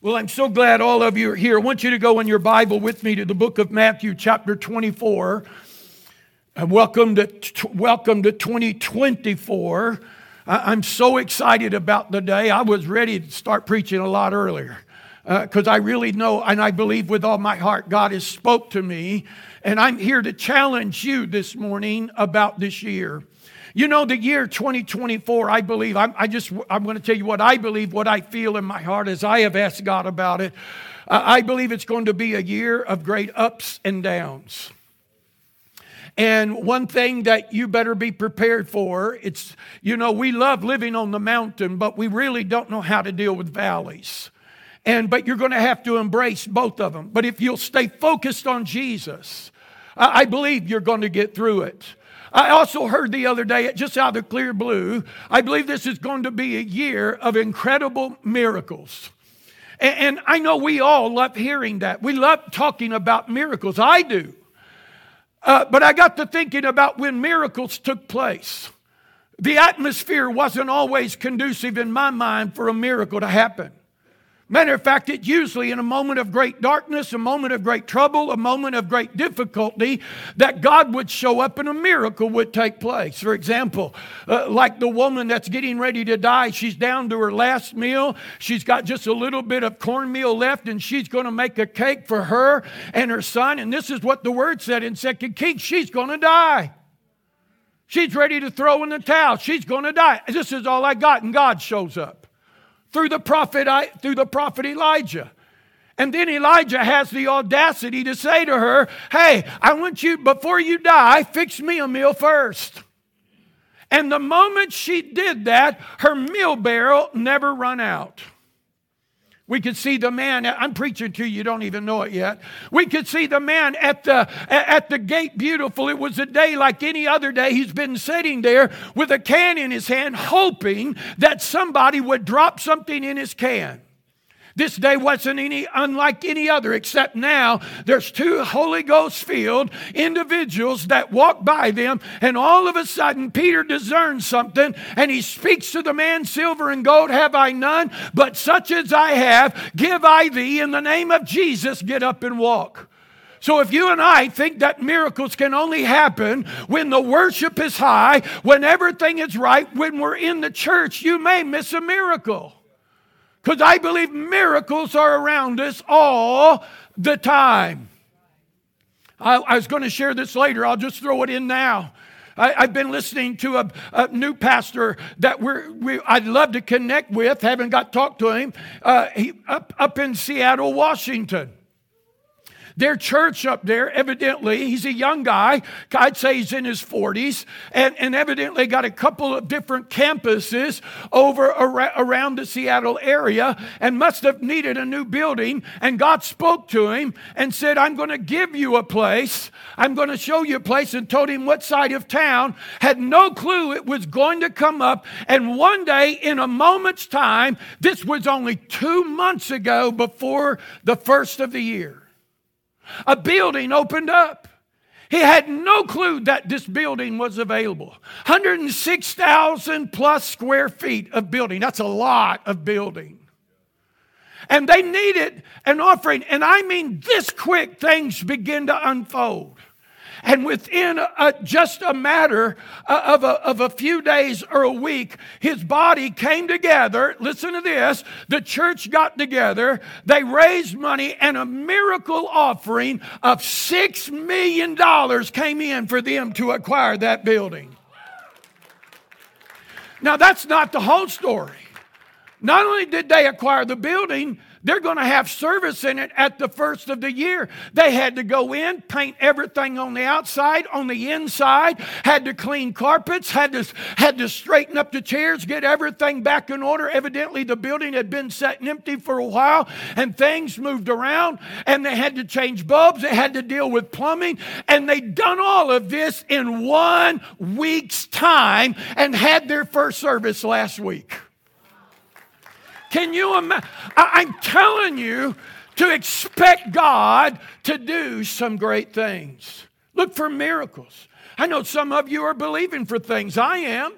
Well, I'm so glad all of you are here. I want you to go in your Bible with me to the book of Matthew, chapter 24. And welcome to, welcome to 2024. I'm so excited about the day. I was ready to start preaching a lot earlier because uh, I really know and I believe with all my heart God has spoke to me. And I'm here to challenge you this morning about this year. You know, the year 2024, I believe, I'm, I just, I'm going to tell you what I believe, what I feel in my heart as I have asked God about it. I believe it's going to be a year of great ups and downs. And one thing that you better be prepared for, it's, you know, we love living on the mountain, but we really don't know how to deal with valleys. And, but you're going to have to embrace both of them. But if you'll stay focused on Jesus, I, I believe you're going to get through it. I also heard the other day, just out of clear blue, I believe this is going to be a year of incredible miracles. And, I know we all love hearing that. We love talking about miracles. I do. Uh, but I got to thinking about when miracles took place. The atmosphere wasn't always conducive in my mind for a miracle to happen. Matter of fact, it's usually in a moment of great darkness, a moment of great trouble, a moment of great difficulty that God would show up and a miracle would take place. For example, uh, like the woman that's getting ready to die, she's down to her last meal. She's got just a little bit of cornmeal left and she's going to make a cake for her and her son. And this is what the word said in Second Kings she's going to die. She's ready to throw in the towel. She's going to die. This is all I got. And God shows up through the prophet, through the prophet Elijah. And then Elijah has the audacity to say to her, Hey, I want you, before you die, fix me a meal first. And the moment she did that, her meal barrel never run out. We could see the man, I'm preaching to you, you don't even know it yet. We could see the man at the, at the gate beautiful. It was a day like any other day. He's been sitting there with a can in his hand, hoping that somebody would drop something in his can. This day wasn't any unlike any other, except now there's two Holy Ghost filled individuals that walk by them, and all of a sudden Peter discerns something and he speaks to the man, Silver and gold have I none, but such as I have, give I thee in the name of Jesus, get up and walk. So if you and I think that miracles can only happen when the worship is high, when everything is right, when we're in the church, you may miss a miracle. Because I believe miracles are around us all the time. I, I was going to share this later, I'll just throw it in now. I, have been listening to a, a, new pastor that we're, we, I'd love to connect with, haven't got talked to him, uh, he, up, up in Seattle, Washington. Their church up there, evidently, he's a young guy. I'd say he's in his 40s, and, and evidently got a couple of different campuses over around the Seattle area and must have needed a new building. And God spoke to him and said, I'm going to give you a place. I'm going to show you a place, and told him what side of town. Had no clue it was going to come up. And one day, in a moment's time, this was only two months ago before the first of the year a building opened up. He had no clue that this building was available. 106,000 plus square feet of building. That's a lot of building. And they needed an offering. And I mean, this quick, things begin to unfold. And within a, just a matter uh, of a, of a few days or a week, his body came together. Listen to this the church got together, they raised money, and a miracle offering of $6 million came in for them to acquire that building. Now, that's not the whole story. Not only did they acquire the building, they're going to have service in it at the first of the year. They had to go in, paint everything on the outside, on the inside, had to clean carpets, had to, had to straighten up the chairs, get everything back in order. Evidently, the building had been set empty for a while and things moved around, and they had to change bulbs, they had to deal with plumbing, and they'd done all of this in one week's time and had their first service last week. Can you imagine? I'm telling you to expect God to do some great things. Look for miracles. I know some of you are believing for things. I am.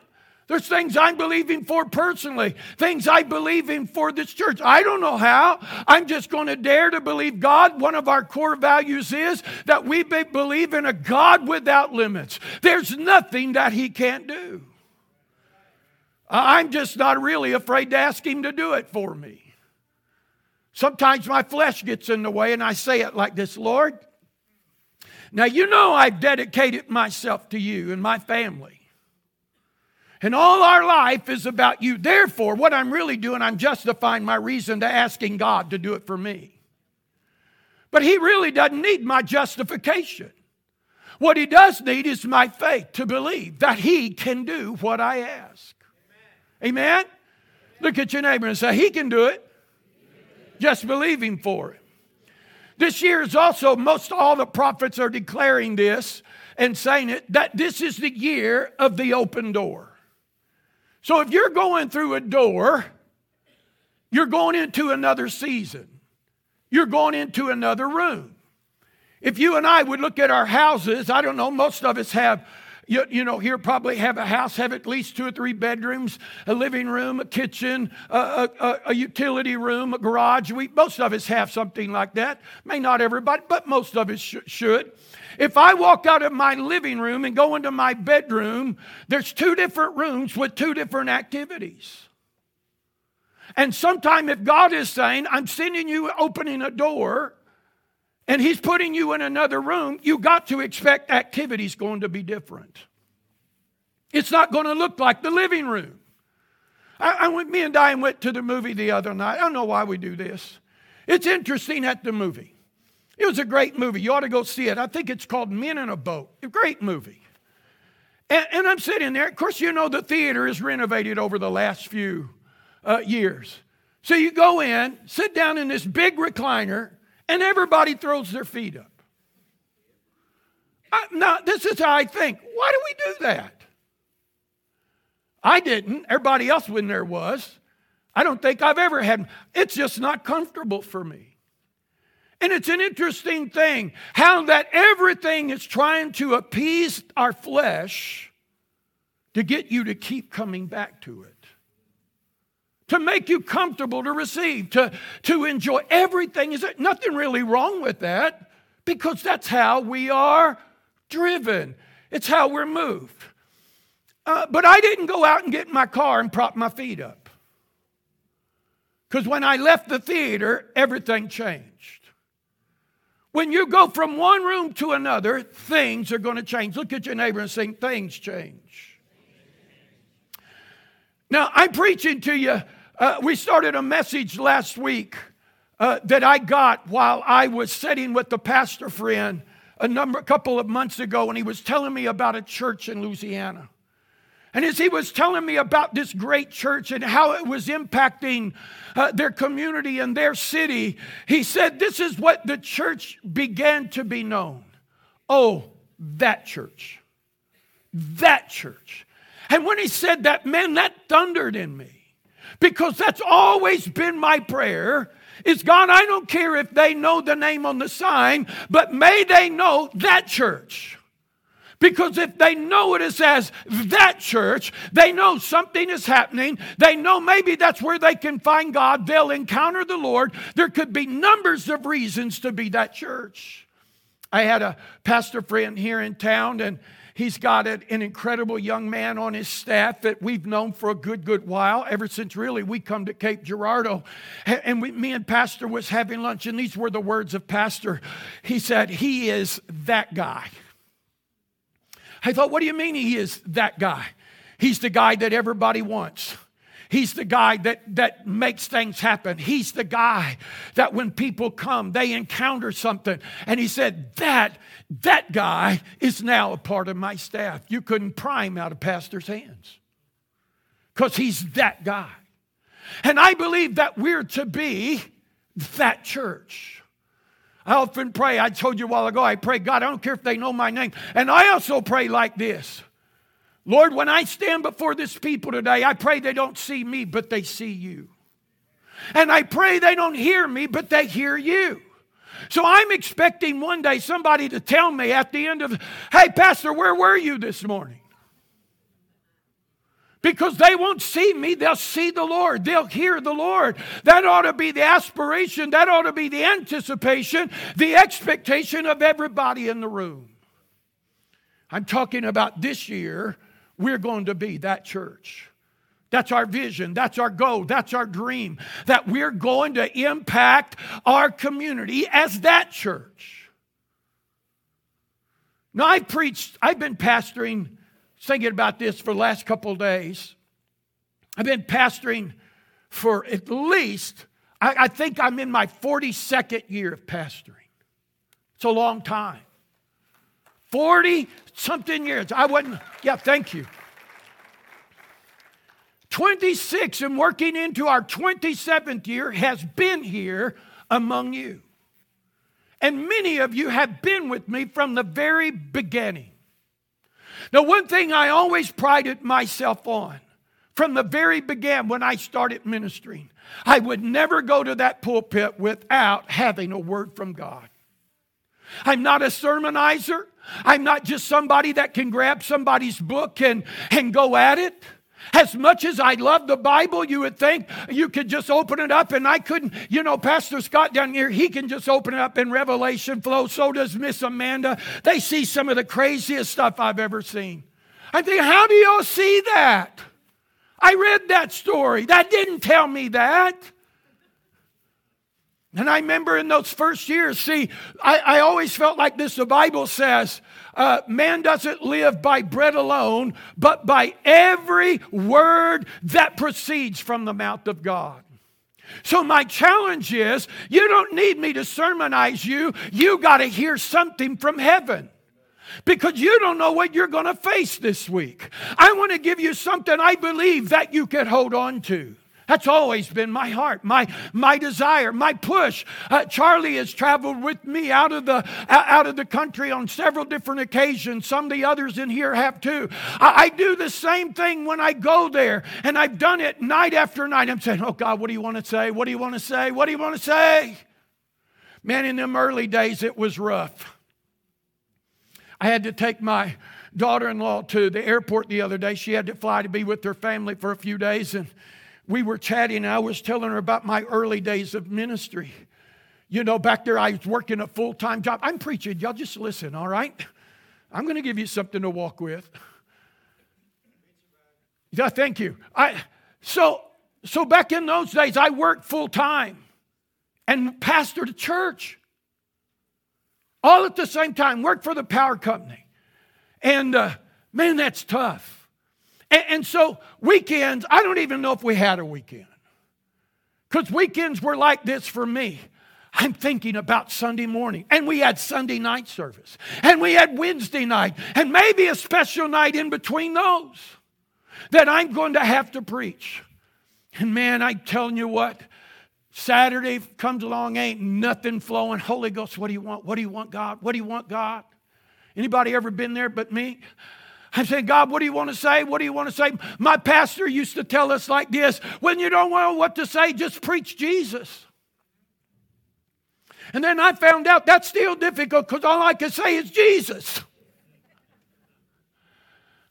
There's things I'm believing for personally, things I believe in for this church. I don't know how. I'm just going to dare to believe God. One of our core values is that we believe in a God without limits. There's nothing that He can't do. I'm just not really afraid to ask Him to do it for me. Sometimes my flesh gets in the way, and I say it like this Lord, now you know I've dedicated myself to you and my family. And all our life is about you. Therefore, what I'm really doing, I'm justifying my reason to asking God to do it for me. But He really doesn't need my justification. What He does need is my faith to believe that He can do what I ask. Amen? Look at your neighbor and say, He can do it. Just believe Him for it. This year is also, most all the prophets are declaring this and saying it, that this is the year of the open door. So if you're going through a door, you're going into another season. You're going into another room. If you and I would look at our houses, I don't know, most of us have, you, you know, here probably have a house, have at least two or three bedrooms, a living room, a kitchen, a, a, a utility room, a garage. We, most of us have something like that. May not everybody, but most of us sh- should. If I walk out of my living room and go into my bedroom, there's two different rooms with two different activities. And sometime if God is saying, I'm sending you opening a door, and He's putting you in another room, you got to expect activities going to be different. It's not going to look like the living room. I, I went, me and Diane went to the movie the other night. I don't know why we do this. It's interesting at the movie. It was a great movie. You ought to go see it. I think it's called Men in a Boat. A great movie. And, and I'm sitting there. Of course, you know the theater is renovated over the last few uh, years. So you go in, sit down in this big recliner, and everybody throws their feet up. I, now, this is how I think. Why do we do that? I didn't. Everybody else when there was. I don't think I've ever had. It's just not comfortable for me. And it's an interesting thing how that everything is trying to appease our flesh to get you to keep coming back to it. To make you comfortable to receive, to, to enjoy everything. Is there nothing really wrong with that? Because that's how we are driven. It's how we're moved. Uh, but I didn't go out and get in my car and prop my feet up. Because when I left the theater, everything changed. When you go from one room to another, things are going to change. Look at your neighbor and say, Things change. Now, I'm preaching to you. Uh, we started a message last week uh, that I got while I was sitting with the pastor friend a number, a couple of months ago, and he was telling me about a church in Louisiana. And as he was telling me about this great church and how it was impacting uh, their community and their city, he said, This is what the church began to be known. Oh, that church. That church. And when he said that, man, that thundered in me because that's always been my prayer is God, I don't care if they know the name on the sign, but may they know that church. Because if they know it is as that church, they know something is happening. They know maybe that's where they can find God. They'll encounter the Lord. There could be numbers of reasons to be that church. I had a pastor friend here in town, and he's got an incredible young man on his staff that we've known for a good, good while, ever since really we come to Cape Girardeau. And we, me and Pastor was having lunch, and these were the words of Pastor. He said, He is that guy. I thought, what do you mean he is that guy? He's the guy that everybody wants. He's the guy that, that makes things happen. He's the guy that when people come, they encounter something. And he said, That, that guy is now a part of my staff. You couldn't pry him out of pastor's hands because he's that guy. And I believe that we're to be that church. I often pray. I told you a while ago, I pray, God, I don't care if they know my name. And I also pray like this Lord, when I stand before this people today, I pray they don't see me, but they see you. And I pray they don't hear me, but they hear you. So I'm expecting one day somebody to tell me at the end of, hey, Pastor, where were you this morning? because they won't see me, they'll see the Lord. They'll hear the Lord. That ought to be the aspiration, that ought to be the anticipation, the expectation of everybody in the room. I'm talking about this year, we're going to be that church. That's our vision. That's our goal. That's our dream. That we're going to impact our community as that church. Now, I've preached, I've been pastoring thinking about this for the last couple days. I've been pastoring for at least, I, I think I'm in my 42nd year of pastoring. It's a long time. 40 something years. I wasn't, yeah, thank you. 26 and working into our 27th year has been here among you. And many of you have been with me from the very beginning. Now, one thing I always prided myself on from the very beginning when I started ministering, I would never go to that pulpit without having a word from God. I'm not a sermonizer. I'm not just somebody that can grab somebody's book and, and go at it. As much as I love the Bible, you would think you could just open it up, and I couldn't. You know, Pastor Scott down here, he can just open it up in Revelation flow. So does Miss Amanda. They see some of the craziest stuff I've ever seen. I think, how do y'all see that? I read that story. That didn't tell me that. And I remember in those first years, see, I, I always felt like this the Bible says uh, man doesn't live by bread alone, but by every word that proceeds from the mouth of God. So, my challenge is you don't need me to sermonize you, you got to hear something from heaven because you don't know what you're going to face this week. I want to give you something I believe that you can hold on to. That's always been my heart, my, my desire, my push. Uh, Charlie has traveled with me out of, the, out of the country on several different occasions. Some of the others in here have too. I, I do the same thing when I go there, and I've done it night after night. I'm saying, Oh God, what do you want to say? What do you want to say? What do you want to say? Man, in them early days, it was rough. I had to take my daughter in law to the airport the other day. She had to fly to be with her family for a few days, and we were chatting, and I was telling her about my early days of ministry. You know, back there, I was working a full time job. I'm preaching. Y'all just listen, all right? I'm going to give you something to walk with. Yeah, thank you. I, so, so back in those days, I worked full time and pastored a church all at the same time, worked for the power company. And uh, man, that's tough. And, and so, weekends, I don't even know if we had a weekend. Because weekends were like this for me. I'm thinking about Sunday morning, and we had Sunday night service, and we had Wednesday night, and maybe a special night in between those that I'm going to have to preach. And man, I'm telling you what, Saturday comes along, ain't nothing flowing. Holy Ghost, what do you want? What do you want, God? What do you want, God? Anybody ever been there but me? I'm saying, God, what do you want to say? What do you want to say? My pastor used to tell us like this when you don't know what to say, just preach Jesus. And then I found out that's still difficult because all I can say is Jesus.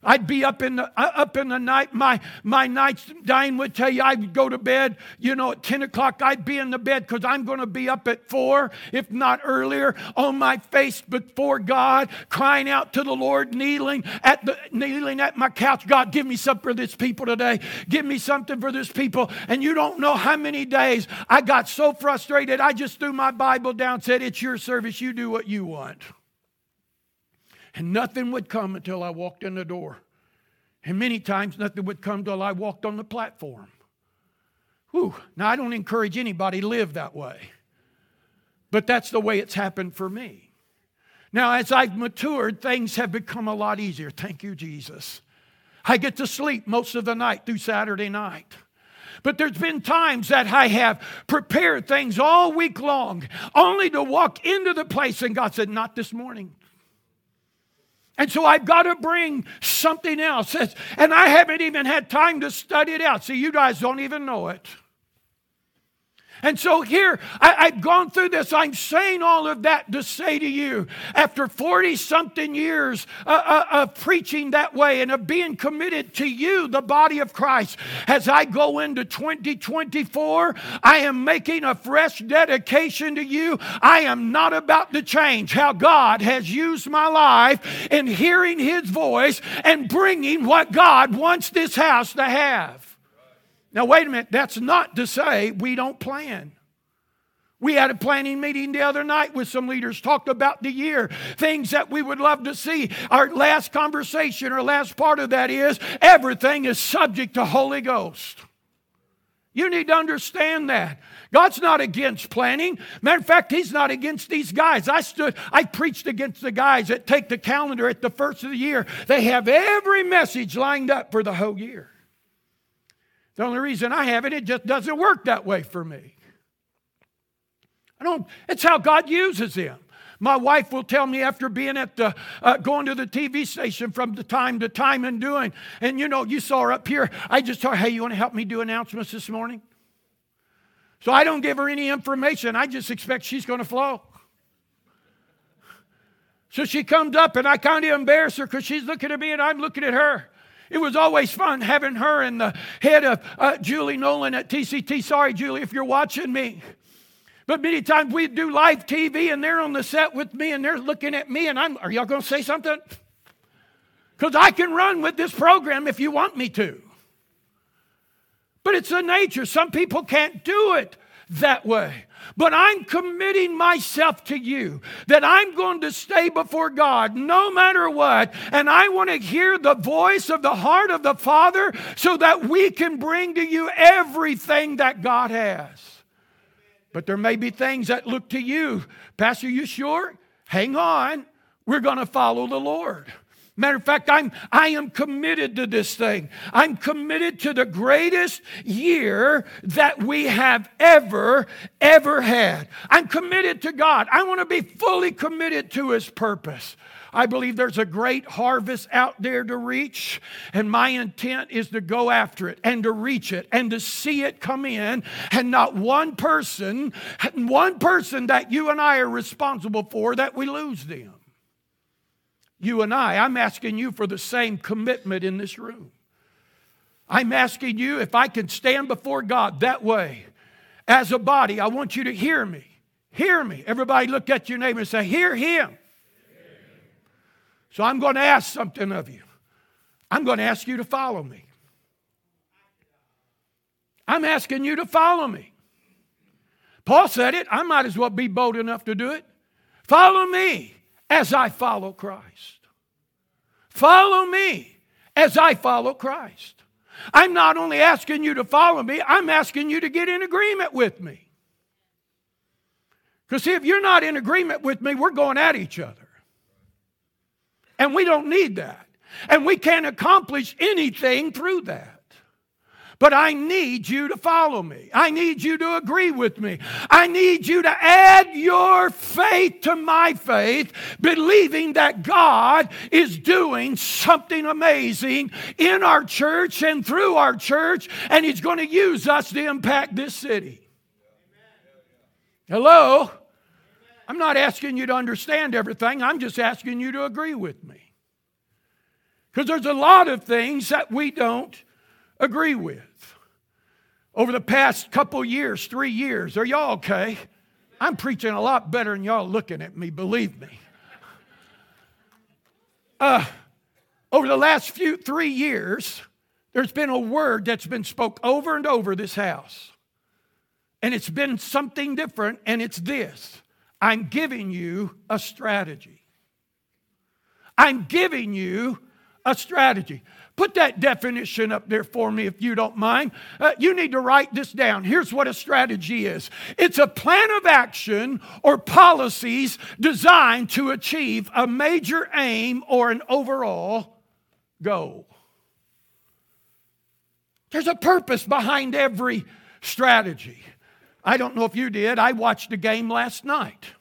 I'd be up in the uh, up in the night. My my nights, Diane would tell you, I'd go to bed. You know, at ten o'clock, I'd be in the bed because I'm going to be up at four, if not earlier, on my face before God, crying out to the Lord, kneeling at the kneeling at my couch. God, give me something for this people today. Give me something for this people. And you don't know how many days I got so frustrated. I just threw my Bible down, said, "It's your service. You do what you want." And nothing would come until I walked in the door. And many times nothing would come till I walked on the platform. Whew. Now, I don't encourage anybody to live that way, but that's the way it's happened for me. Now, as I've matured, things have become a lot easier. Thank you, Jesus. I get to sleep most of the night through Saturday night. But there's been times that I have prepared things all week long, only to walk into the place and God said, Not this morning. And so I've got to bring something else. And I haven't even had time to study it out. See, you guys don't even know it. And so here, I, have gone through this. I'm saying all of that to say to you, after 40 something years uh, uh, of preaching that way and of being committed to you, the body of Christ, as I go into 2024, I am making a fresh dedication to you. I am not about to change how God has used my life in hearing His voice and bringing what God wants this house to have. Now, wait a minute, that's not to say we don't plan. We had a planning meeting the other night with some leaders, talked about the year, things that we would love to see. Our last conversation, or last part of that is everything is subject to Holy Ghost. You need to understand that. God's not against planning. Matter of fact, He's not against these guys. I stood, I preached against the guys that take the calendar at the first of the year. They have every message lined up for the whole year. The only reason I have it, it just doesn't work that way for me. I don't, it's how God uses them. My wife will tell me after being at the, uh, going to the TV station from the time to time and doing, and you know, you saw her up here. I just told her, hey, you want to help me do announcements this morning? So I don't give her any information. I just expect she's going to flow. So she comes up, and I kind of embarrass her because she's looking at me and I'm looking at her. It was always fun having her and the head of uh, Julie Nolan at TCT. Sorry, Julie, if you're watching me. But many times we do live TV and they're on the set with me and they're looking at me and I'm, are y'all going to say something? Because I can run with this program if you want me to. But it's the nature. Some people can't do it that way. But I'm committing myself to you that I'm going to stay before God no matter what. And I want to hear the voice of the heart of the Father so that we can bring to you everything that God has. But there may be things that look to you. Pastor, you sure? Hang on. We're going to follow the Lord. Matter of fact, I'm, I am committed to this thing. I'm committed to the greatest year that we have ever, ever had. I'm committed to God. I want to be fully committed to His purpose. I believe there's a great harvest out there to reach, and my intent is to go after it and to reach it and to see it come in, and not one person, one person that you and I are responsible for, that we lose them you and I. I'm asking you for the same commitment in this room. I'm asking you if I can stand before God that way as a body. I want you to hear me. Hear me. Everybody look at your neighbor and say, Hear him. So I'm going to ask something of you. I'm going to ask you to follow me. I'm asking you to follow me. Paul said it. I might as well be bold enough to do it. Follow me as I follow Christ. Follow me as I follow Christ. I'm not only asking you to follow me, I'm asking you to get in agreement with me. Because, see, if you're not in agreement with me, we're going at each other. And we don't need that. And we can't accomplish anything through that. But I need you to follow me. I need you to agree with me. I need you to add your faith to my faith, believing that God is doing something amazing in our church and through our church, and He's going to use us to impact this city. Hello? I'm not asking you to understand everything, I'm just asking you to agree with me. Because there's a lot of things that we don't agree with. Over the past couple years, three years, are y'all okay? I'm preaching a lot better than y'all looking at me, believe me. Uh, over the last few three years, there's been a word that's been spoke over and over this house. And it's been something different, and it's this I'm giving you a strategy. I'm giving you a strategy. Put that definition up there for me if you don't mind. Uh, you need to write this down. Here's what a strategy is it's a plan of action or policies designed to achieve a major aim or an overall goal. There's a purpose behind every strategy. I don't know if you did. I watched a game last night.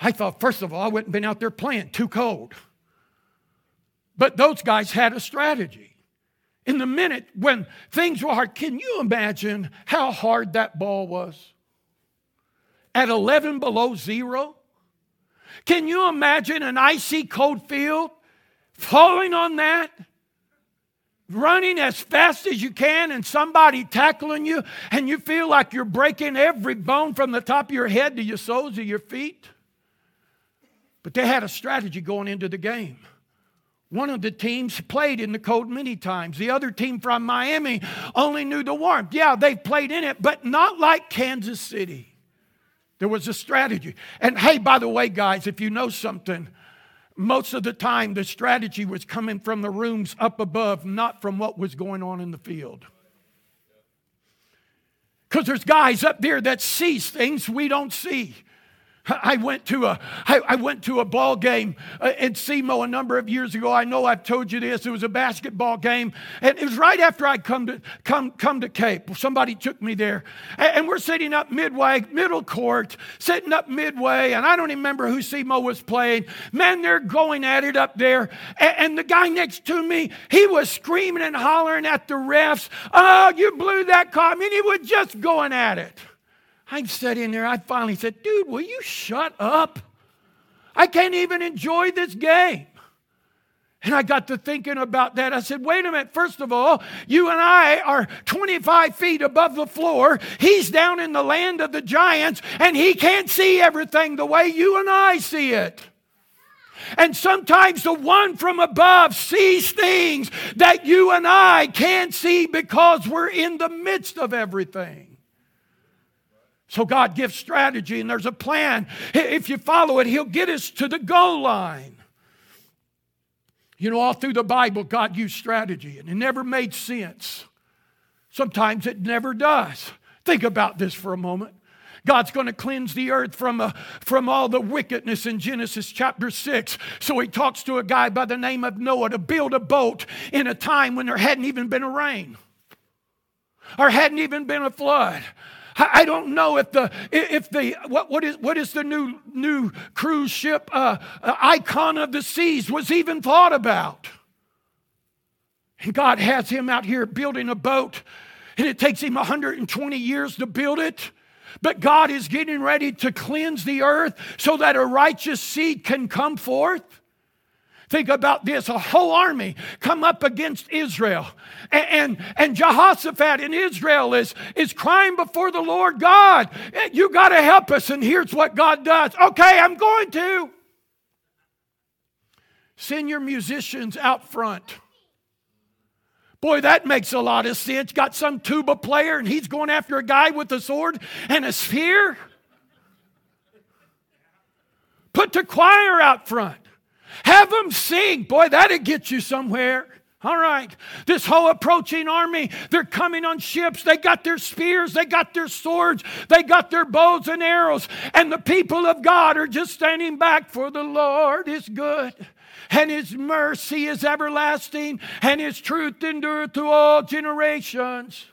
I thought, first of all, I wouldn't have been out there playing, too cold. But those guys had a strategy. in the minute when things were hard. Can you imagine how hard that ball was? At 11 below zero? Can you imagine an icy cold field falling on that? Running as fast as you can and somebody tackling you, and you feel like you're breaking every bone from the top of your head to your soles of your feet? But they had a strategy going into the game. One of the teams played in the cold many times. The other team from Miami only knew the warmth. Yeah, they played in it, but not like Kansas City. There was a strategy. And hey, by the way, guys, if you know something, most of the time the strategy was coming from the rooms up above, not from what was going on in the field. Because there's guys up there that sees things we don't see. I went to a, I, I went to a ball game uh, in SEMO a number of years ago. I know I've told you this. It was a basketball game, and it was right after I'd come to come come to Cape. Somebody took me there, and, and we're sitting up midway, middle court, sitting up midway, and I don't remember who SEMO was playing. Man, they're going at it up there, and, and the guy next to me, he was screaming and hollering at the refs. Oh, you blew that call! I mean, he was just going at it. I sat in there. I finally said, Dude, will you shut up? I can't even enjoy this game. And I got to thinking about that. I said, wait a minute. First of all, you and I are 25 feet above the floor. He's down in the land of the giants, and he can't see everything the way you and I see it. And sometimes the one from above sees things that you and I can't see because we're in the midst of everything. So God gives strategy and there's a plan. If you follow it, He'll get us to the goal line. You know, all through the Bible, God used strategy and it never made sense. Sometimes it never does. Think about this for a moment. God's going to cleanse the earth from, uh, from all the wickedness in Genesis chapter 6. So he talks to a guy by the name of Noah to build a boat in a time when there hadn't even been a rain or hadn't even been a flood. I don't know if the if the what, what is what is the new new cruise ship uh, uh, icon of the seas was even thought about. And God has him out here building a boat, and it takes him 120 years to build it. But God is getting ready to cleanse the earth so that a righteous seed can come forth. Think about this a whole army come up against Israel. And, and, and Jehoshaphat in Israel is, is crying before the Lord God, eh, you got to help us. And here's what God does okay, I'm going to. Send your musicians out front. Boy, that makes a lot of sense. Got some tuba player and he's going after a guy with a sword and a spear. Put the choir out front. Have them sing. Boy, that'd get you somewhere. All right. This whole approaching army, they're coming on ships. They got their spears, they got their swords, they got their bows and arrows. And the people of God are just standing back, for the Lord is good. And his mercy is everlasting, and his truth endureth to all generations.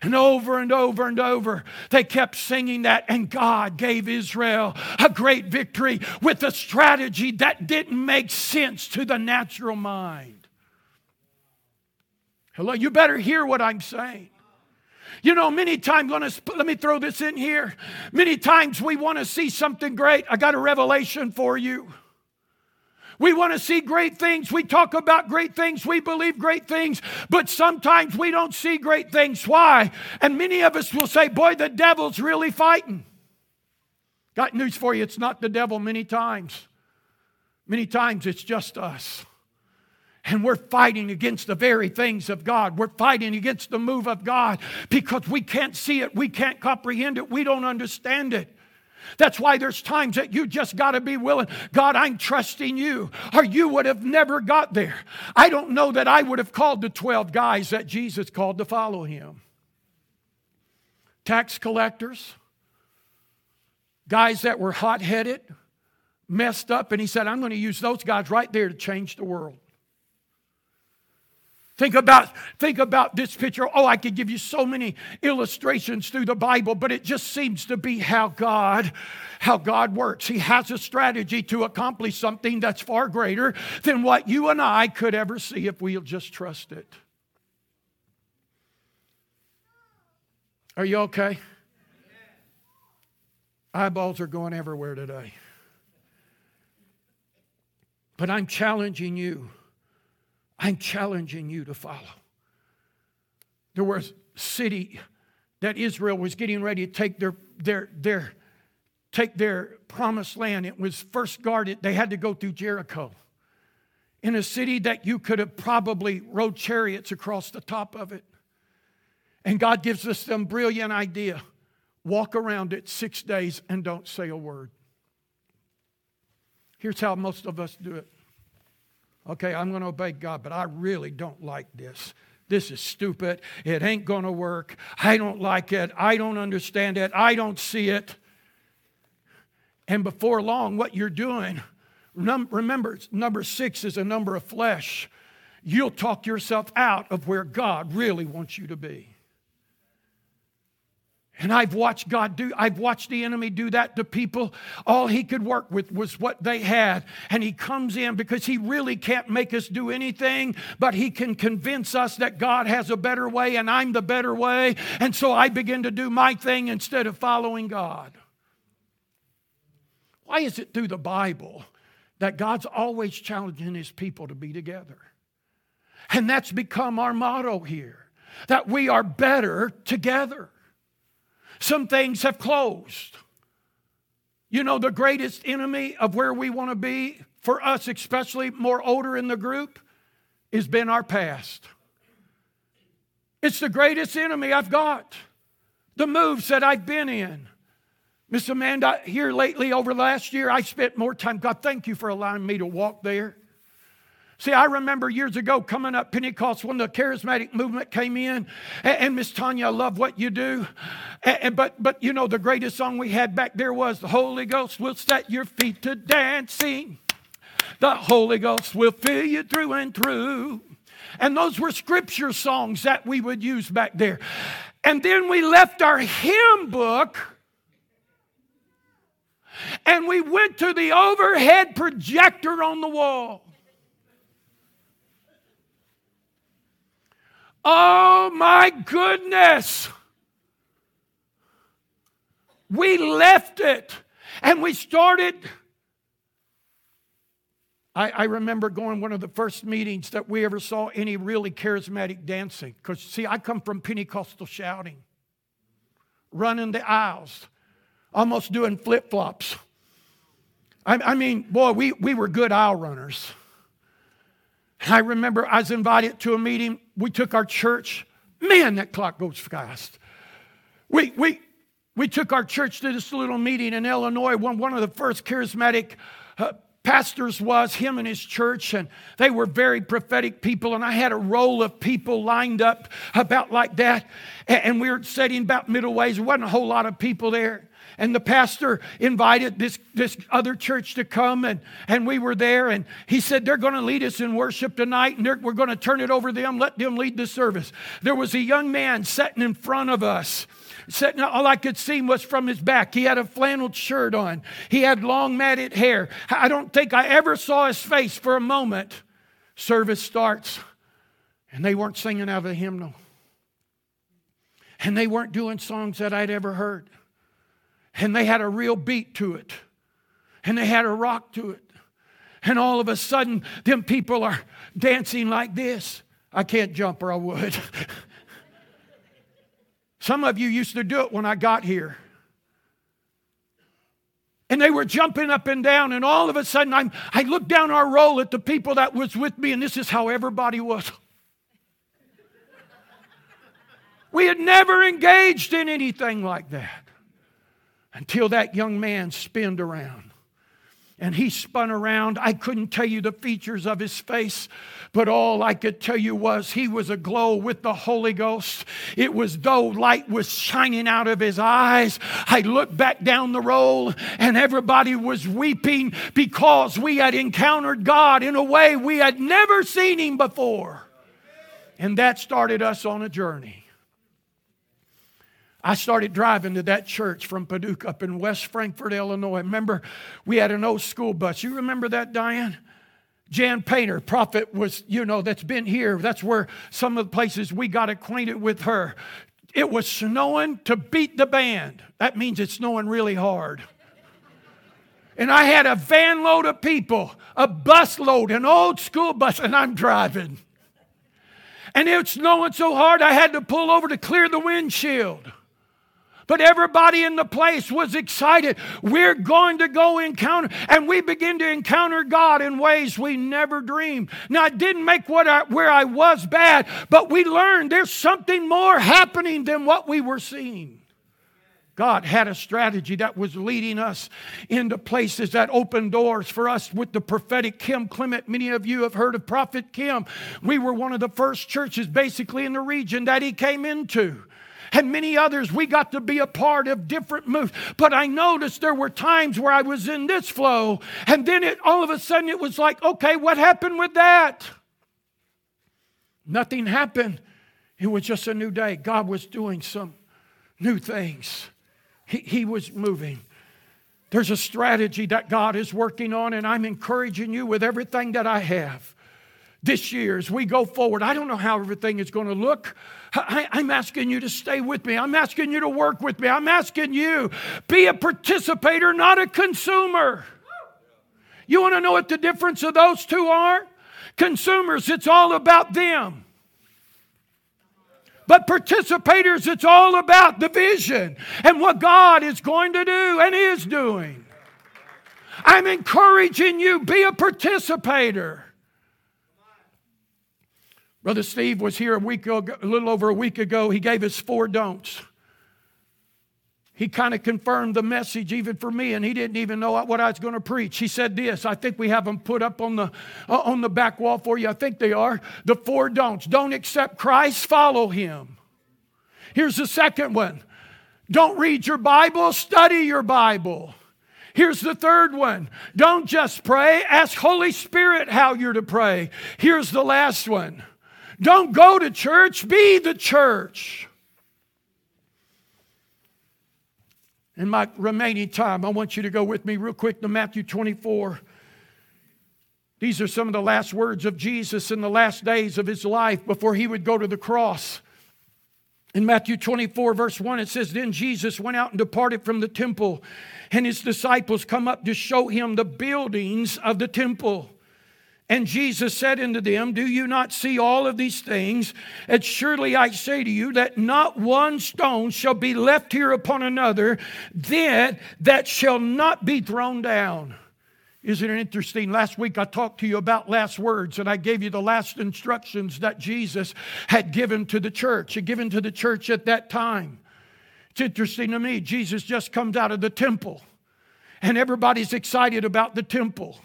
And over and over and over, they kept singing that, and God gave Israel a great victory with a strategy that didn't make sense to the natural mind. Hello, you better hear what I'm saying. You know, many times, let me throw this in here. Many times we want to see something great. I got a revelation for you. We want to see great things. We talk about great things. We believe great things. But sometimes we don't see great things. Why? And many of us will say, Boy, the devil's really fighting. Got news for you. It's not the devil many times. Many times it's just us. And we're fighting against the very things of God. We're fighting against the move of God because we can't see it, we can't comprehend it, we don't understand it. That's why there's times that you just got to be willing. God, I'm trusting you, or you would have never got there. I don't know that I would have called the 12 guys that Jesus called to follow him. Tax collectors, guys that were hot headed, messed up, and he said, I'm going to use those guys right there to change the world. Think about, think about this picture. Oh, I could give you so many illustrations through the Bible, but it just seems to be how God, how God works. He has a strategy to accomplish something that's far greater than what you and I could ever see if we'll just trust it. Are you okay? Eyeballs are going everywhere today. But I'm challenging you I'm challenging you to follow. There was a city that Israel was getting ready to take their, their, their, take their promised land. It was first guarded. They had to go through Jericho. In a city that you could have probably rode chariots across the top of it. And God gives us some brilliant idea. Walk around it six days and don't say a word. Here's how most of us do it. Okay, I'm going to obey God, but I really don't like this. This is stupid. It ain't going to work. I don't like it. I don't understand it. I don't see it. And before long, what you're doing, remember, number six is a number of flesh. You'll talk yourself out of where God really wants you to be. And I've watched God do, I've watched the enemy do that to people. All he could work with was what they had. And he comes in because he really can't make us do anything, but he can convince us that God has a better way and I'm the better way. And so I begin to do my thing instead of following God. Why is it through the Bible that God's always challenging his people to be together? And that's become our motto here that we are better together. Some things have closed. You know, the greatest enemy of where we want to be, for us especially more older in the group, has been our past. It's the greatest enemy I've got. The moves that I've been in. Miss Amanda, here lately over last year, I spent more time. God, thank you for allowing me to walk there. See, I remember years ago coming up Pentecost when the charismatic movement came in, and, and Miss Tanya, I love what you do. And, and, but, but you know, the greatest song we had back there was The Holy Ghost will set your feet to dancing. The Holy Ghost will fill you through and through. And those were scripture songs that we would use back there. And then we left our hymn book and we went to the overhead projector on the wall. Oh my goodness. We left it and we started. I, I, remember going one of the first meetings that we ever saw any really charismatic dancing. Because, see, I come from Pentecostal shouting, running the aisles, almost doing flip flops. I, I mean, boy, we, we were good aisle runners. I remember I was invited to a meeting. We took our church. Man, that clock goes fast. We, we, we took our church to this little meeting in Illinois when one of the first charismatic uh, pastors was, him and his church, and they were very prophetic people. And I had a roll of people lined up about like that. And, and we were sitting about middle ways. There wasn't a whole lot of people there and the pastor invited this, this other church to come, and, and we were there. And he said, They're going to lead us in worship tonight, and we're going to turn it over to them, let them lead the service. There was a young man sitting in front of us. Sitting, all I could see was from his back. He had a flannel shirt on. He had long matted hair. I don't think I ever saw his face for a moment. Service starts, and they weren't singing out of a hymnal. And they weren't doing songs that I'd ever heard and they had a real beat to it, and they had a rock to it. And all of a sudden, them people are dancing like this. I can't jump or I would. Some of you used to do it when I got here. And they were jumping up and down, and all of a sudden I'm, I looked down our roll at the people that was with me, and this is how everybody was. we had never engaged in anything like that until that young man spinned around. And he spun around. I couldn't tell you the features of his face, but all I could tell you was he was aglow with the Holy Ghost. It was though light was shining out of his eyes. I looked back down the roll, and everybody was weeping because we had encountered God in a way we had never seen him before. And that started us on a journey. I started driving to that church from Paducah up in West Frankfort, Illinois. Remember, we had an old school bus. You remember that, Diane? Jan Painter, prophet, was, you know, that's been here. That's where some of the places we got acquainted with her. it was snowing to beat the band. That means it's snowing really hard. And I had a van load of people, a bus load, an old school bus, and I'm driving. And it's snowing so hard I had to pull over to clear the windshield. But everybody in the place was excited. We're going to go encounter, and we begin to encounter God in ways we never dreamed. Now, it didn't make what I, where I was bad, but we learned there's something more happening than what we were seeing. God had a strategy that was leading us into places that opened doors for us with the prophetic Kim Clement. Many of you have heard of Prophet Kim. We were one of the first churches basically in the region that he came into and many others, we got to be a part of different moves. But I noticed there were times where I was in this flow, and then it all of a sudden it was like, okay, what happened with that? Nothing happened. It was just a new day. God was doing some new things, He, he was moving. There's a strategy that God is working on, and I'm encouraging you with everything that I have this year as we go forward. I don't know how everything is going to look. I, am asking you to stay with me. I'm asking you to work with me. I'm asking you be a participator, not a consumer. You want to know what the difference of those two are? Consumers, it's all about them. But participators, it's all about the vision and what God is going to do and is doing. I'm encouraging you, be a participator. Brother Steve was here a week ago, a little over a week ago. He gave us four don'ts. He kind of confirmed the message even for me, and he didn't even know what I was going to preach. He said this. I think we have them put up on the uh, on the back wall for you. I think they are the four don'ts. Don't accept Christ. Follow Him. Here's the second one. Don't read your Bible. Study your Bible. Here's the third one. Don't just pray. Ask Holy Spirit how you're to pray. Here's the last one. Don't go to church, be the church. In my remaining time, I want you to go with me real quick to Matthew 24. These are some of the last words of Jesus in the last days of his life before he would go to the cross. In Matthew 24, verse 1, it says, Then Jesus went out and departed from the temple, and his disciples come up to show him the buildings of the temple. And Jesus said unto them, Do you not see all of these things? And surely I say to you that not one stone shall be left here upon another, then that shall not be thrown down. Isn't it interesting? Last week I talked to you about last words, and I gave you the last instructions that Jesus had given to the church, had given to the church at that time. It's interesting to me. Jesus just comes out of the temple, and everybody's excited about the temple.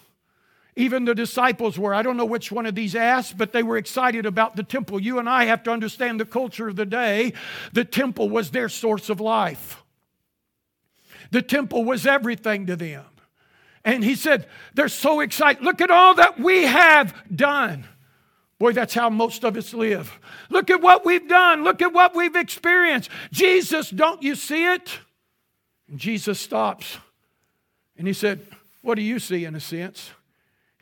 Even the disciples were. I don't know which one of these asked, but they were excited about the temple. You and I have to understand the culture of the day. The temple was their source of life, the temple was everything to them. And he said, They're so excited. Look at all that we have done. Boy, that's how most of us live. Look at what we've done. Look at what we've experienced. Jesus, don't you see it? And Jesus stops and he said, What do you see in a sense?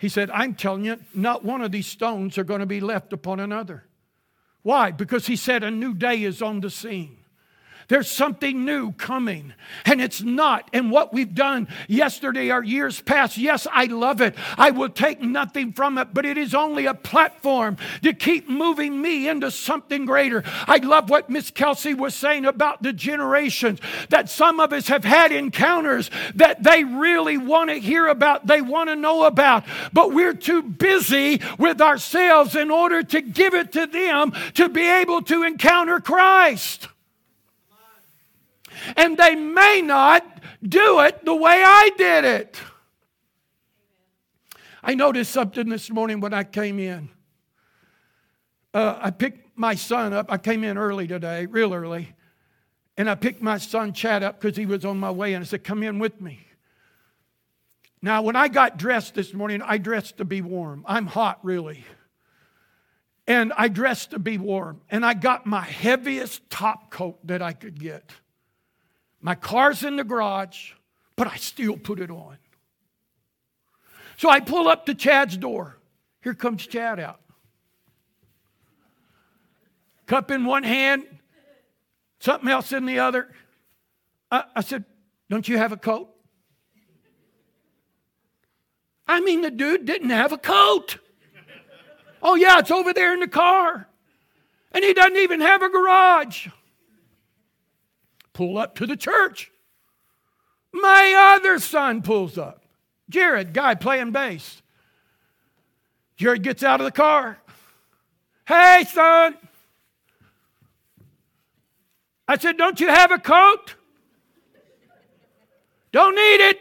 He said, I'm telling you, not one of these stones are going to be left upon another. Why? Because he said a new day is on the scene. There's something new coming, and it's not in what we've done yesterday or years past. Yes, I love it. I will take nothing from it, but it is only a platform to keep moving me into something greater. I love what Miss Kelsey was saying about the generations that some of us have had encounters that they really want to hear about, they want to know about, but we're too busy with ourselves in order to give it to them to be able to encounter Christ and they may not do it the way I did it. I noticed something this morning when I came in. Uh, I picked my son up. I came in early today, real early. And I picked my son Chad up because he was on my way. And I said, Come in with me. Now, when I got dressed this morning, I dressed to be warm. I'm hot, really. And I dressed to be warm. And I got my heaviest top coat that I could get. My car's in the garage, but I still put it on. So I pull up to Chad's door. Here comes Chad out. Cup in one hand, something else in the other. I, I said, Don't you have a coat? I mean, the dude didn't have a coat. Oh, yeah, it's over there in the car. And he doesn't even have a garage. Pull up to the church. My other son pulls up. Jared, guy playing bass. Jared gets out of the car. Hey, son. I said, Don't you have a coat? Don't need it.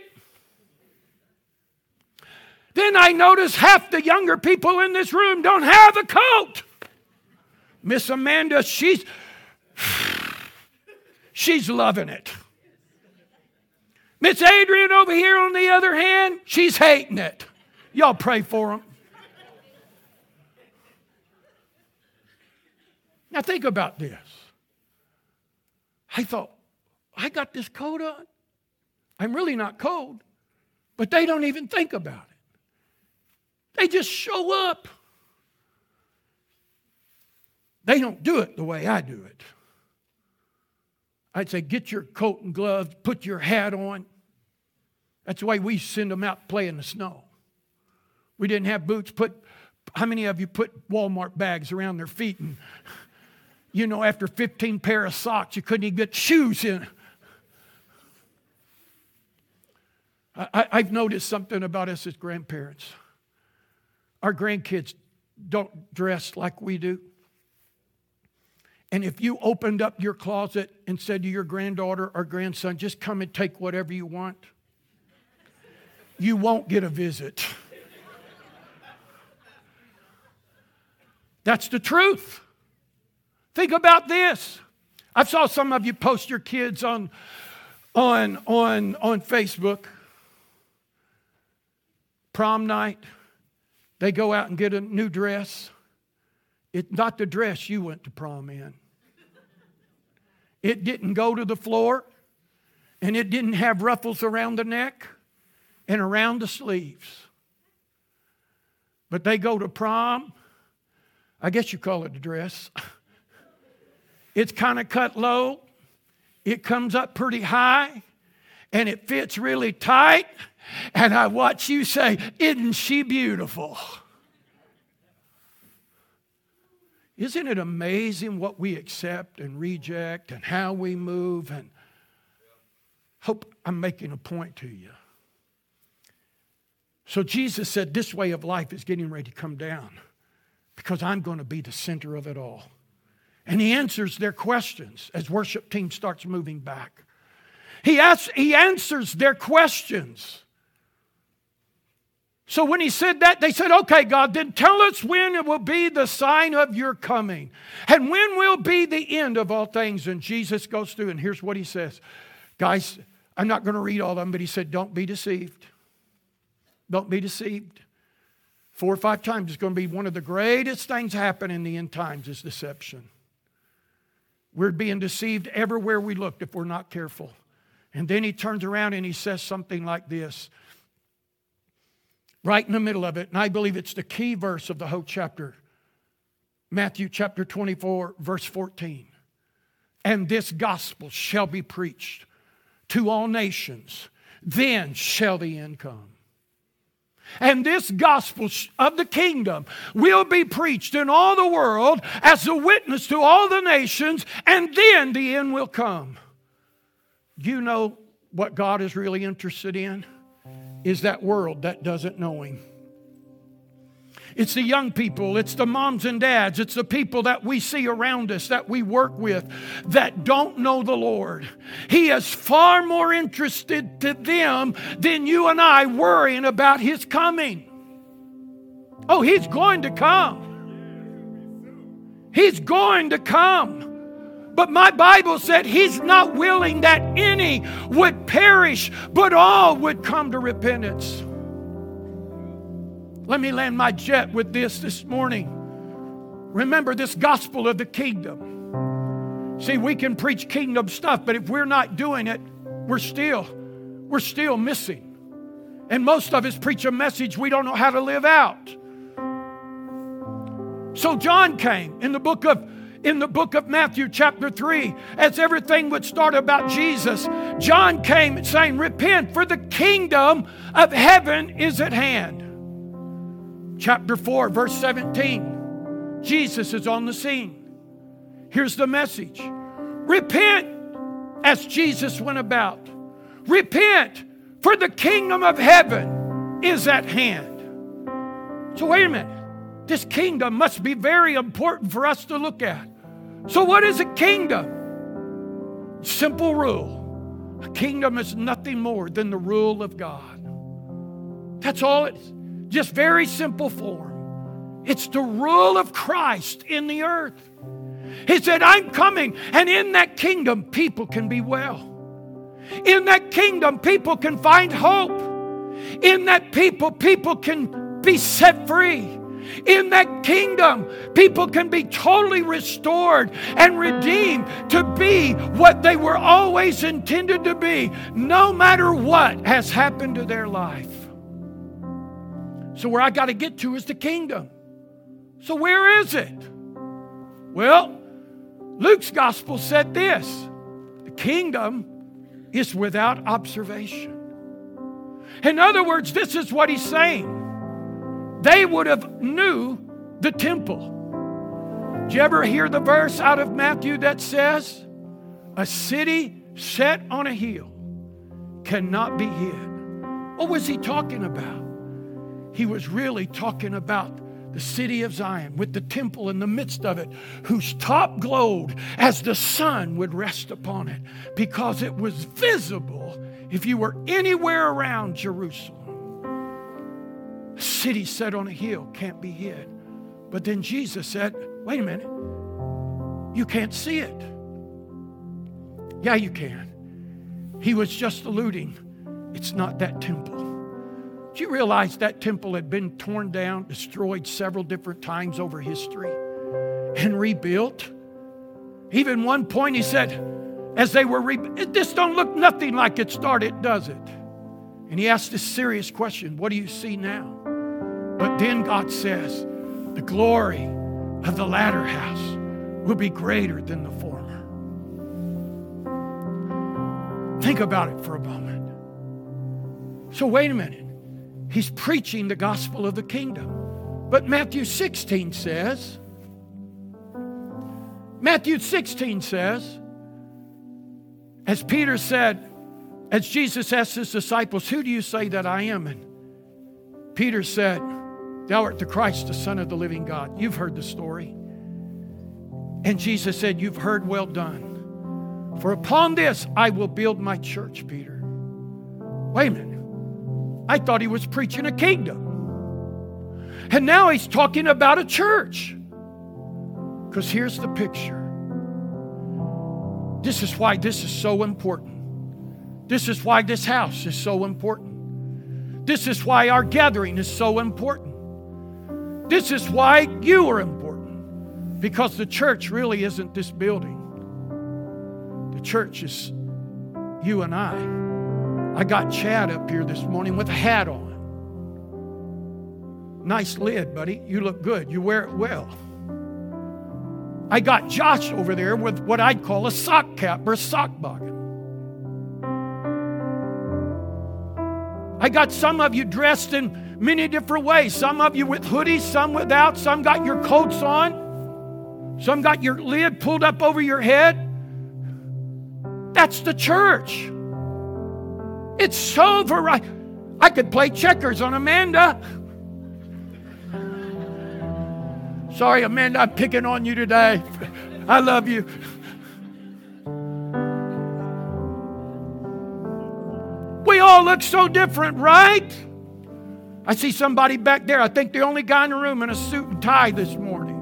Then I notice half the younger people in this room don't have a coat. Miss Amanda, she's she's loving it. Miss Adrian over here on the other hand, she's hating it. Y'all pray for them. Now think about this. I thought, I got this coat on. I'm really not cold, but they don't even think about it. They just show up. They don't do it the way I do it. I'd say, get your coat and gloves, put your hat on. That's the way we send them out play in the snow. We didn't have boots. Put how many of you put Walmart bags around their feet and you know after 15 pair of socks you couldn't even get shoes in? I, I've noticed something about us as grandparents. Our grandkids don't dress like we do. And if you opened up your closet and said to your granddaughter or grandson, just come and take whatever you want, you won't get a visit. That's the truth. Think about this. I saw some of you post your kids on, on, on, on Facebook. Prom night, they go out and get a new dress. It's not the dress you went to prom in. It didn't go to the floor, and it didn't have ruffles around the neck and around the sleeves. But they go to prom. I guess you call it a dress. It's kind of cut low, it comes up pretty high, and it fits really tight. And I watch you say, Isn't she beautiful? Isn't it amazing what we accept and reject and how we move? And hope I'm making a point to you. So Jesus said, This way of life is getting ready to come down because I'm going to be the center of it all. And he answers their questions as worship team starts moving back. He, asks, he answers their questions. So when he said that, they said, Okay, God, then tell us when it will be the sign of your coming. And when will be the end of all things? And Jesus goes through, and here's what he says. Guys, I'm not going to read all of them, but he said, Don't be deceived. Don't be deceived. Four or five times, it's going to be one of the greatest things happen in the end times is deception. We're being deceived everywhere we look if we're not careful. And then he turns around and he says something like this right in the middle of it. And I believe it's the key verse of the whole chapter Matthew chapter 24, verse 14. And this gospel shall be preached to all nations, then shall the end come. And this gospel of the kingdom will be preached in all the world as a witness to all the nations, and then the end will come. You know what God is really interested in? Is that world that doesn't know Him. It's the young people, it's the moms and dads, it's the people that we see around us, that we work with, that don't know the Lord. He is far more interested to them than you and I worrying about His coming. Oh, He's going to come. He's going to come. But my Bible said he's not willing that any would perish, but all would come to repentance. Let me land my jet with this this morning. Remember this gospel of the kingdom. See, we can preach kingdom stuff, but if we're not doing it, we're still we're still missing. And most of us preach a message we don't know how to live out. So John came in the book of in the book of Matthew, chapter 3, as everything would start about Jesus, John came saying, Repent, for the kingdom of heaven is at hand. Chapter 4, verse 17, Jesus is on the scene. Here's the message Repent as Jesus went about. Repent, for the kingdom of heaven is at hand. So, wait a minute. This kingdom must be very important for us to look at. So, what is a kingdom? Simple rule a kingdom is nothing more than the rule of God. That's all it's just very simple form. It's the rule of Christ in the earth. He said, I'm coming, and in that kingdom, people can be well. In that kingdom, people can find hope. In that people, people can be set free. In that kingdom, people can be totally restored and redeemed to be what they were always intended to be, no matter what has happened to their life. So, where I got to get to is the kingdom. So, where is it? Well, Luke's gospel said this the kingdom is without observation. In other words, this is what he's saying they would have knew the temple. Did you ever hear the verse out of Matthew that says, A city set on a hill cannot be hid? What was he talking about? He was really talking about the city of Zion with the temple in the midst of it, whose top glowed as the sun would rest upon it, because it was visible if you were anywhere around Jerusalem. City set on a hill can't be hid. But then Jesus said, wait a minute, you can't see it. Yeah, you can. He was just alluding, it's not that temple. Do you realize that temple had been torn down, destroyed several different times over history, and rebuilt? Even one point he said, as they were, re- this don't look nothing like it started, does it? And he asked this serious question, what do you see now? But then God says, the glory of the latter house will be greater than the former. Think about it for a moment. So, wait a minute. He's preaching the gospel of the kingdom. But Matthew 16 says, Matthew 16 says, as Peter said, as Jesus asked his disciples, Who do you say that I am? And Peter said, Thou art the Christ, the Son of the living God. You've heard the story. And Jesus said, You've heard well done. For upon this I will build my church, Peter. Wait a minute. I thought he was preaching a kingdom. And now he's talking about a church. Because here's the picture. This is why this is so important. This is why this house is so important. This is why our gathering is so important. This is why you are important. Because the church really isn't this building, the church is you and I. I got Chad up here this morning with a hat on. Nice lid, buddy. You look good. You wear it well. I got Josh over there with what I'd call a sock cap or a sock boggin. I got some of you dressed in many different ways. Some of you with hoodies, some without, some got your coats on, some got your lid pulled up over your head. That's the church. It's so variety. I could play checkers on Amanda. Sorry, Amanda, I'm picking on you today. I love you. All look so different, right? I see somebody back there. I think the only guy in the room in a suit and tie this morning.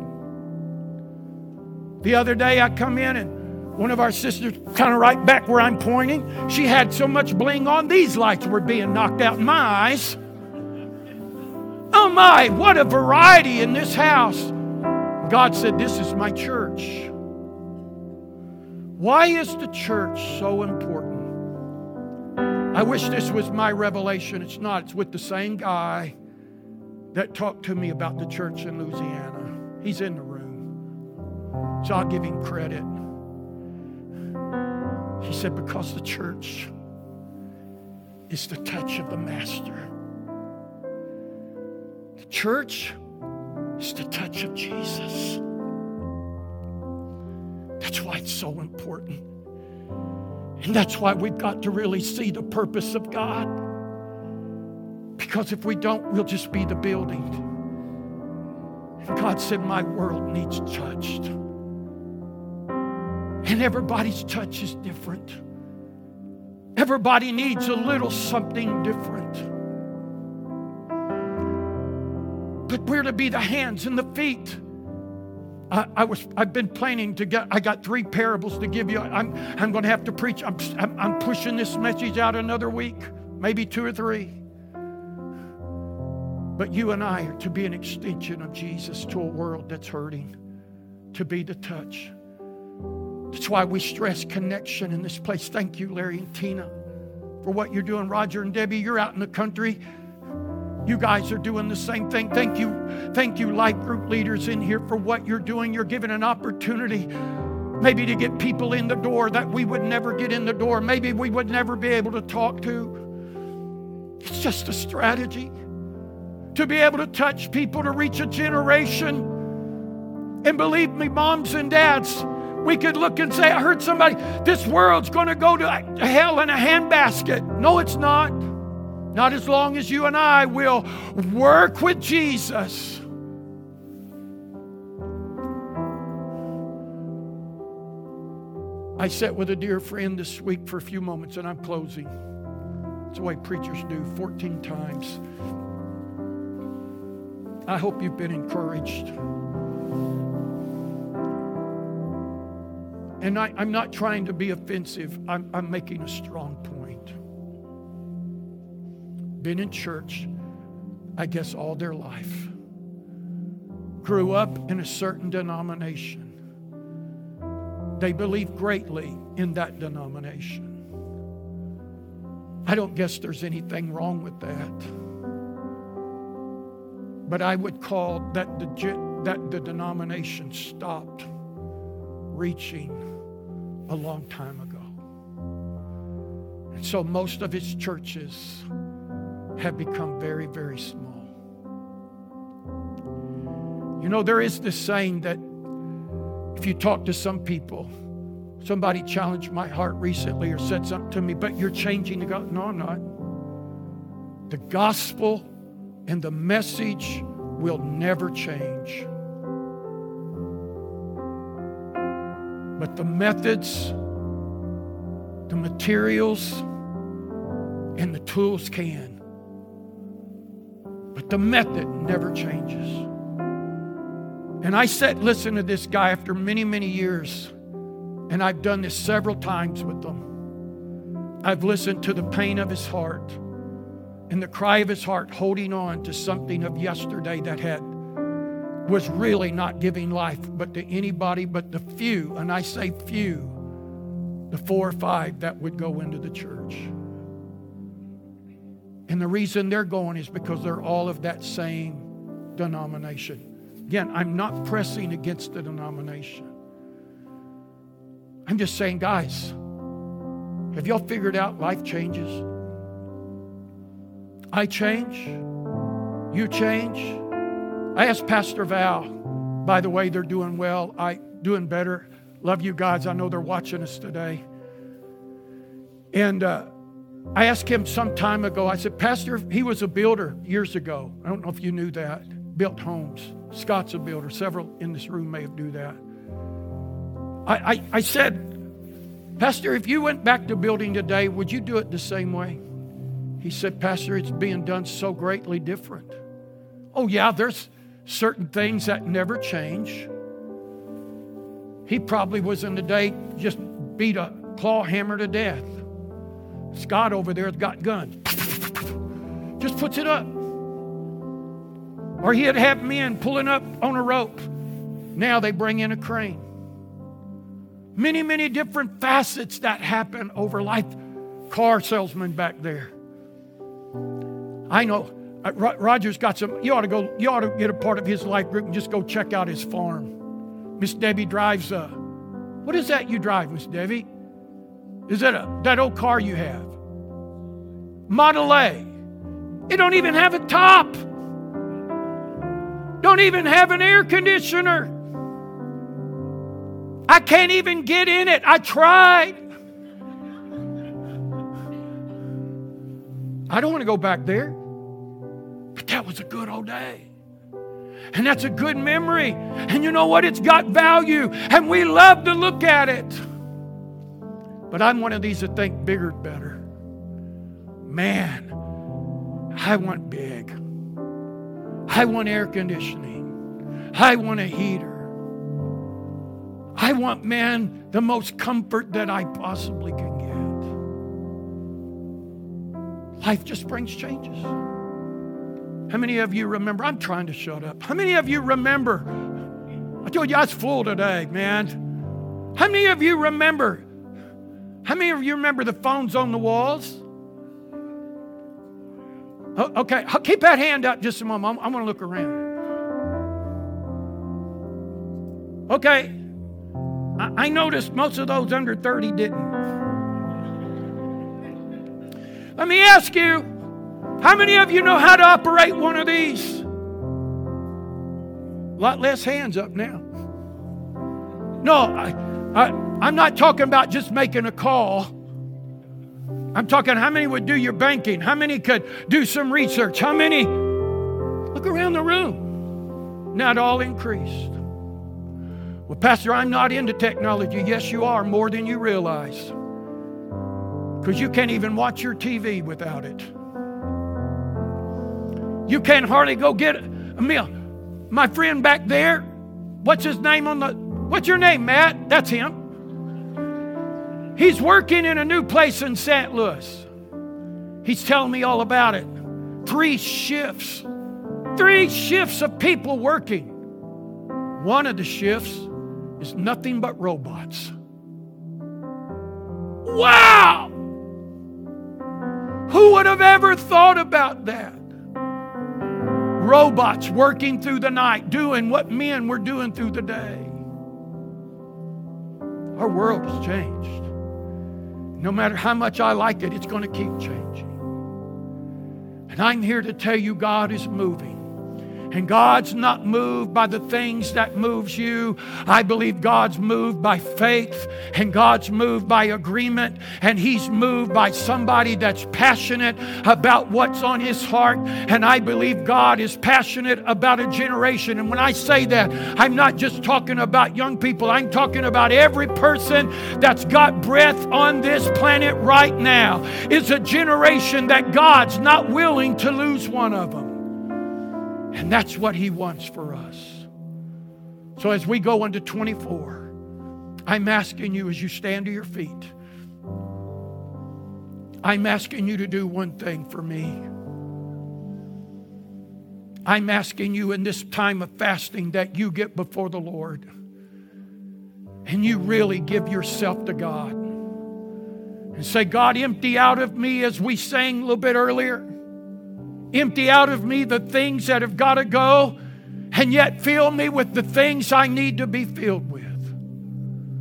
The other day I come in and one of our sisters, kind of right back where I'm pointing, she had so much bling on, these lights were being knocked out in my eyes. Oh my, what a variety in this house. God said, This is my church. Why is the church so important? I wish this was my revelation. It's not. It's with the same guy that talked to me about the church in Louisiana. He's in the room. So I'll give him credit. He said, Because the church is the touch of the Master. The church is the touch of Jesus. That's why it's so important. And that's why we've got to really see the purpose of God. Because if we don't, we'll just be the building. And God said, My world needs touched. And everybody's touch is different. Everybody needs a little something different. But we're to be the hands and the feet. I, I, was I've been planning to get I got three parables to give you. I'm I'm going to have to preach. I'm, I'm, I'm pushing this message out another week, maybe two or three. But you and I are to be an extension of Jesus to a world that's hurting, to be the touch. That's why we stress connection in this place. Thank you, Larry and Tina, for what you're doing. Roger and Debbie, you're out in the country. You guys are doing the same thing. Thank you, thank you, life group leaders in here for what you're doing. You're giving an opportunity maybe to get people in the door that we would never get in the door. Maybe we would never be able to talk to. It's just a strategy to be able to touch people, to reach a generation. And believe me, moms and dads, we could look and say, I heard somebody, this world's going to go to hell in a handbasket. No, it's not. Not as long as you and I will work with Jesus. I sat with a dear friend this week for a few moments and I'm closing. It's the way preachers do 14 times. I hope you've been encouraged. And I, am not trying to be offensive, I'm, I'm making a strong point been in church, I guess, all their life, grew up in a certain denomination. They believe greatly in that denomination. I don't guess there's anything wrong with that. But I would call that the, that the denomination stopped reaching a long time ago. And so most of its churches have become very, very small. You know, there is this saying that if you talk to some people, somebody challenged my heart recently or said something to me, but you're changing the gospel. No, I'm not. The gospel and the message will never change. But the methods, the materials, and the tools can. But the method never changes. And I sat listen to this guy after many, many years, and I've done this several times with them. I've listened to the pain of his heart and the cry of his heart, holding on to something of yesterday that had was really not giving life, but to anybody but the few, and I say few, the four or five that would go into the church. And the reason they're going is because they're all of that same denomination. Again, I'm not pressing against the denomination. I'm just saying, guys, have y'all figured out life changes? I change. You change. I asked Pastor Val, by the way, they're doing well. I doing better. Love you guys. I know they're watching us today. And uh, I asked him some time ago, I said, Pastor, he was a builder years ago. I don't know if you knew that. Built homes. Scott's a builder. Several in this room may have do that. I, I, I said, Pastor, if you went back to building today, would you do it the same way? He said, Pastor, it's being done so greatly different. Oh, yeah, there's certain things that never change. He probably was in the day just beat a claw hammer to death. Scott over there has got guns. Just puts it up. Or he'd have men pulling up on a rope. Now they bring in a crane. Many, many different facets that happen over life. Car salesman back there. I know uh, Roger's got some. You ought to go. You ought to get a part of his life group and just go check out his farm. Miss Debbie drives a, what is that you drive, Miss Debbie? Is that a that old car you have? Model A. It don't even have a top. Don't even have an air conditioner. I can't even get in it. I tried. I don't want to go back there. But that was a good old day. And that's a good memory. And you know what? It's got value. And we love to look at it. But I'm one of these that think bigger better. Man, I want big. I want air conditioning. I want a heater. I want, man, the most comfort that I possibly can get. Life just brings changes. How many of you remember? I'm trying to shut up. How many of you remember? I told you I was full today, man. How many of you remember? How many of you remember the phones on the walls? Okay, keep that hand up just a moment. I'm, going to look around. Okay, I, I noticed most of those under 30 didn't. Let me ask you how many of you know how to operate one of these? A lot less hands up now. No, I, I, I'm not talking about just making a call. I'm talking how many would do your banking? How many could do some research? How many? Look around the room. Not all increased. Well, Pastor, I'm not into technology. Yes, you are, more than you realize. Because you can't even watch your TV without it. You can't hardly go get a meal. My friend back there, what's his name on the, what's your name, Matt? That's him. He's working in a new place in St. Louis. He's telling me all about it. Three shifts. Three shifts of people working. One of the shifts is nothing but robots. Wow! Who would have ever thought about that? Robots working through the night, doing what men were doing through the day. Our world has changed. No matter how much I like it, it's going to keep changing. And I'm here to tell you God is moving. And God's not moved by the things that moves you. I believe God's moved by faith and God's moved by agreement and he's moved by somebody that's passionate about what's on his heart and I believe God is passionate about a generation. And when I say that, I'm not just talking about young people. I'm talking about every person that's got breath on this planet right now. It's a generation that God's not willing to lose one of them. And that's what He wants for us. So as we go into 24, I'm asking you as you stand to your feet, I'm asking you to do one thing for me. I'm asking you in this time of fasting that you get before the Lord and you really give yourself to God and say, God, empty out of me as we sang a little bit earlier. Empty out of me the things that have got to go, and yet fill me with the things I need to be filled with.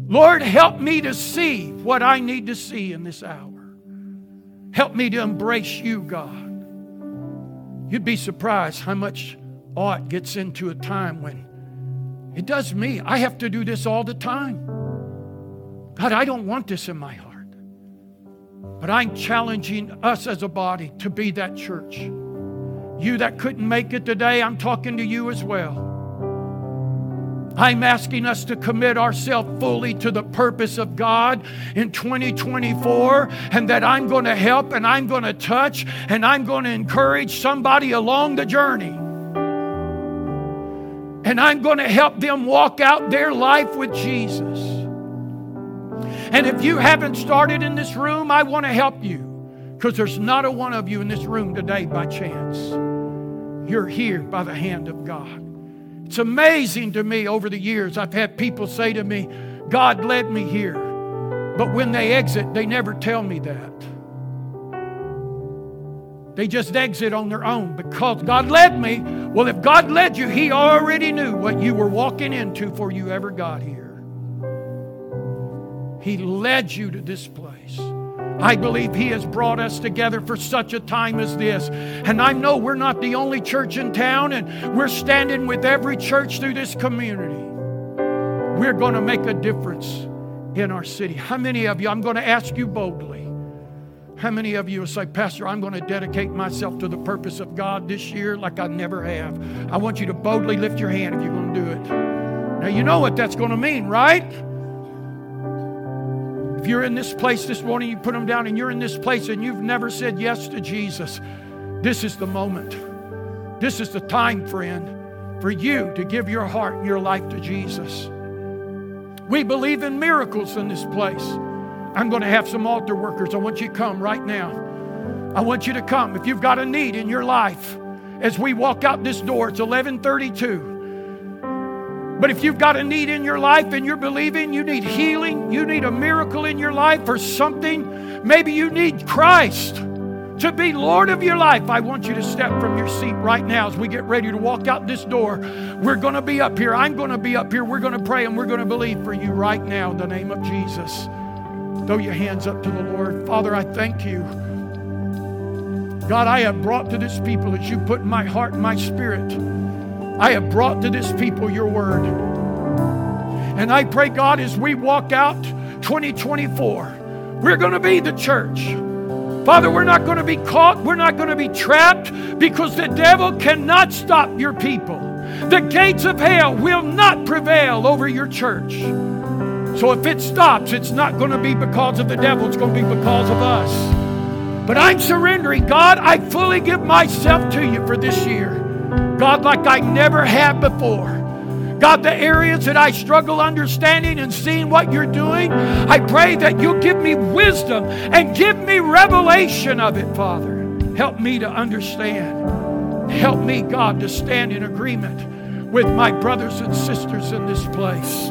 Lord, help me to see what I need to see in this hour. Help me to embrace you, God. You'd be surprised how much ought gets into a time when it does me. I have to do this all the time. God, I don't want this in my heart. But I'm challenging us as a body to be that church. You that couldn't make it today, I'm talking to you as well. I'm asking us to commit ourselves fully to the purpose of God in 2024, and that I'm going to help and I'm going to touch and I'm going to encourage somebody along the journey. And I'm going to help them walk out their life with Jesus. And if you haven't started in this room, I want to help you because there's not a one of you in this room today by chance. You're here by the hand of God. It's amazing to me over the years. I've had people say to me, God led me here. But when they exit, they never tell me that. They just exit on their own because God led me. Well, if God led you, He already knew what you were walking into before you ever got here. He led you to this place. I believe He has brought us together for such a time as this. And I know we're not the only church in town, and we're standing with every church through this community. We're going to make a difference in our city. How many of you, I'm going to ask you boldly, how many of you will say, Pastor, I'm going to dedicate myself to the purpose of God this year like I never have? I want you to boldly lift your hand if you're going to do it. Now, you know what that's going to mean, right? If you're in this place this morning, you put them down, and you're in this place and you've never said yes to Jesus, this is the moment. This is the time, friend, for you to give your heart and your life to Jesus. We believe in miracles in this place. I'm going to have some altar workers. I want you to come right now. I want you to come. If you've got a need in your life, as we walk out this door, it's 1132. But if you've got a need in your life and you're believing, you need healing, you need a miracle in your life or something, maybe you need Christ to be Lord of your life, I want you to step from your seat right now as we get ready to walk out this door. We're going to be up here. I'm going to be up here. We're going to pray and we're going to believe for you right now in the name of Jesus. Throw your hands up to the Lord. Father, I thank you. God, I have brought to this people that you put in my heart and my spirit. I have brought to this people your word. And I pray, God, as we walk out 2024, we're going to be the church. Father, we're not going to be caught. We're not going to be trapped because the devil cannot stop your people. The gates of hell will not prevail over your church. So if it stops, it's not going to be because of the devil, it's going to be because of us. But I'm surrendering. God, I fully give myself to you for this year. God, like I never have before. God, the areas that I struggle understanding and seeing what you're doing, I pray that you'll give me wisdom and give me revelation of it, Father. Help me to understand. Help me, God, to stand in agreement with my brothers and sisters in this place.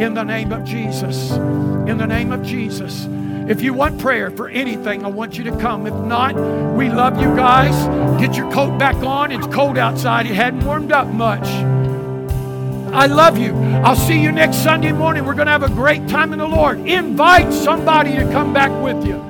In the name of Jesus. In the name of Jesus. If you want prayer for anything, I want you to come. If not, we love you guys. Get your coat back on. It's cold outside. It hadn't warmed up much. I love you. I'll see you next Sunday morning. We're going to have a great time in the Lord. Invite somebody to come back with you.